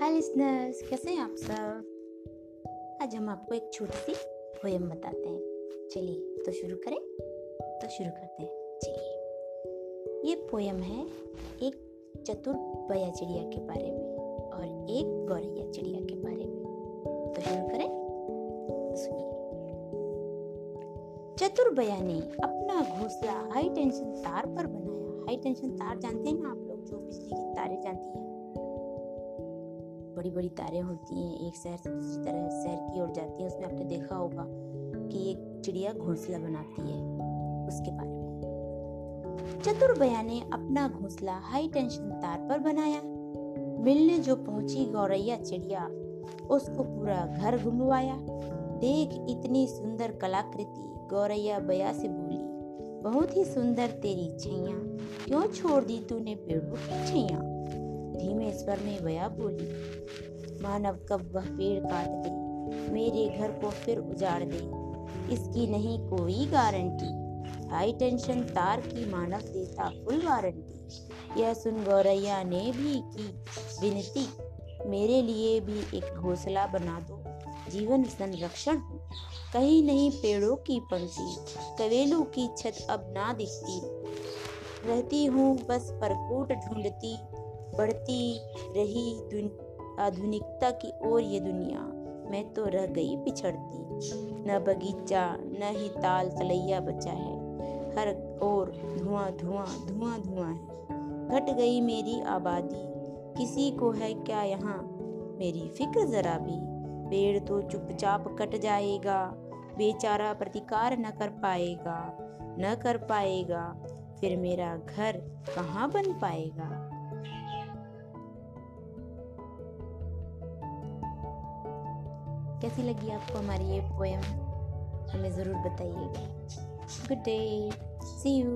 हाय listeners कैसे हैं आप सब? आज हम आपको एक छोटी सी पोयम बताते हैं। चलिए तो शुरू करें? तो शुरू करते हैं। चलिए। ये पोयम है एक चतुर बया चिड़िया के बारे में और एक गौरैया चिड़िया के बारे में। तो शुरू करें। सुनिए। चतुर बया ने अपना घोंसला हाई टेंशन तार पर बनाया। हाई टेंशन तार जानते हैं ना आप लोग? जो बिजली की तारें जानती हैं। बड़ी बड़ी तारें होती हैं, एक शहर से दूसरी तरह शहर की ओर जाती हैं, उसमें आपने देखा होगा कि एक चिड़िया घोंसला बनाती है उसके बारे में। चतुर बया ने अपना घोंसला हाई टेंशन तार पर बनाया। मिलने जो पहुँची गौरैया चिड़िया, उसको पूरा घर घुमवाया। देख इतनी सुंदर कलाकृति, गौरैया बया से बोली, बहुत ही सुंदर तेरी छैया, क्यों छोड़ दी तूने पेड़ों की छैया? धीमे स्वर में बया बोली, मानव कब वह पेड़ काट दे, मेरे घर को फिर उजाड़ दे। इसकी नहीं कोई गारंटी। हाई टेंशन तार की मानव देता फुल वारंटी। यह सुन गौरैया ने भी की विनती, मेरे लिए भी एक घोंसला बना दो, जीवन संरक्षण। कहीं नहीं पेड़ों की पंक्ति कवेलू की छत अब ना दिखती। रहती हूँ बस परकोट ढूंढती बढ़ती रही आधुनिकता की ओर ये दुनिया। मैं तो रह गई पिछड़ती। न बगीचा, न ही ताल तलैया बचा है। हर ओर धुआँ धुआँ धुआँ धुआँ है। घट गई मेरी आबादी। किसी को है क्या यहाँ? मेरी फ़िक्र जरा भी। पेड़ तो चुपचाप कट जाएगा। बेचारा प्रतिकार न कर पाएगा। न कर पाएगा। फिर मेरा घर कहाँ बन पाएगा? कैसी लगी आपको हमारी ये पोएम हमें ज़रूर बताइएगा। Good day C you